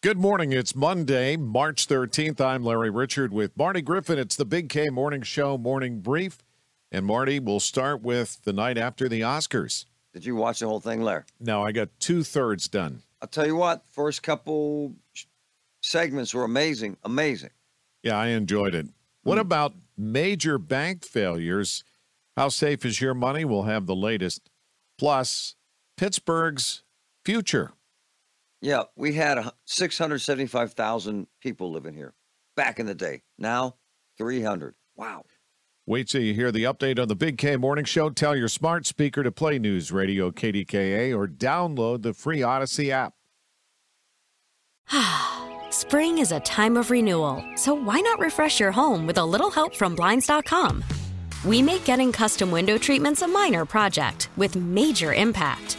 Good morning. It's Monday, March 13th. I'm Larry Richert with Marty Griffin. It's the Big K Morning Show Morning Brief. And Marty, we'll start with the night after the Oscars. Did you watch the whole thing, Larry? No, I got two thirds done. I'll tell you what, first couple segments were amazing. Amazing. Yeah, I enjoyed it. What mm. about major bank failures? How safe is your money? We'll have the latest. Plus, Pittsburgh's future. Yeah, we had a 675,000 people living here back in the day. Now, 300. Wow. Wait till you hear the update on the Big K Morning Show. Tell your smart speaker to play News Radio KDKA or download the free Audacy app. Spring is a time of renewal, so why not refresh your home with a little help from Blinds.com? We make getting custom window treatments a minor project with major impact.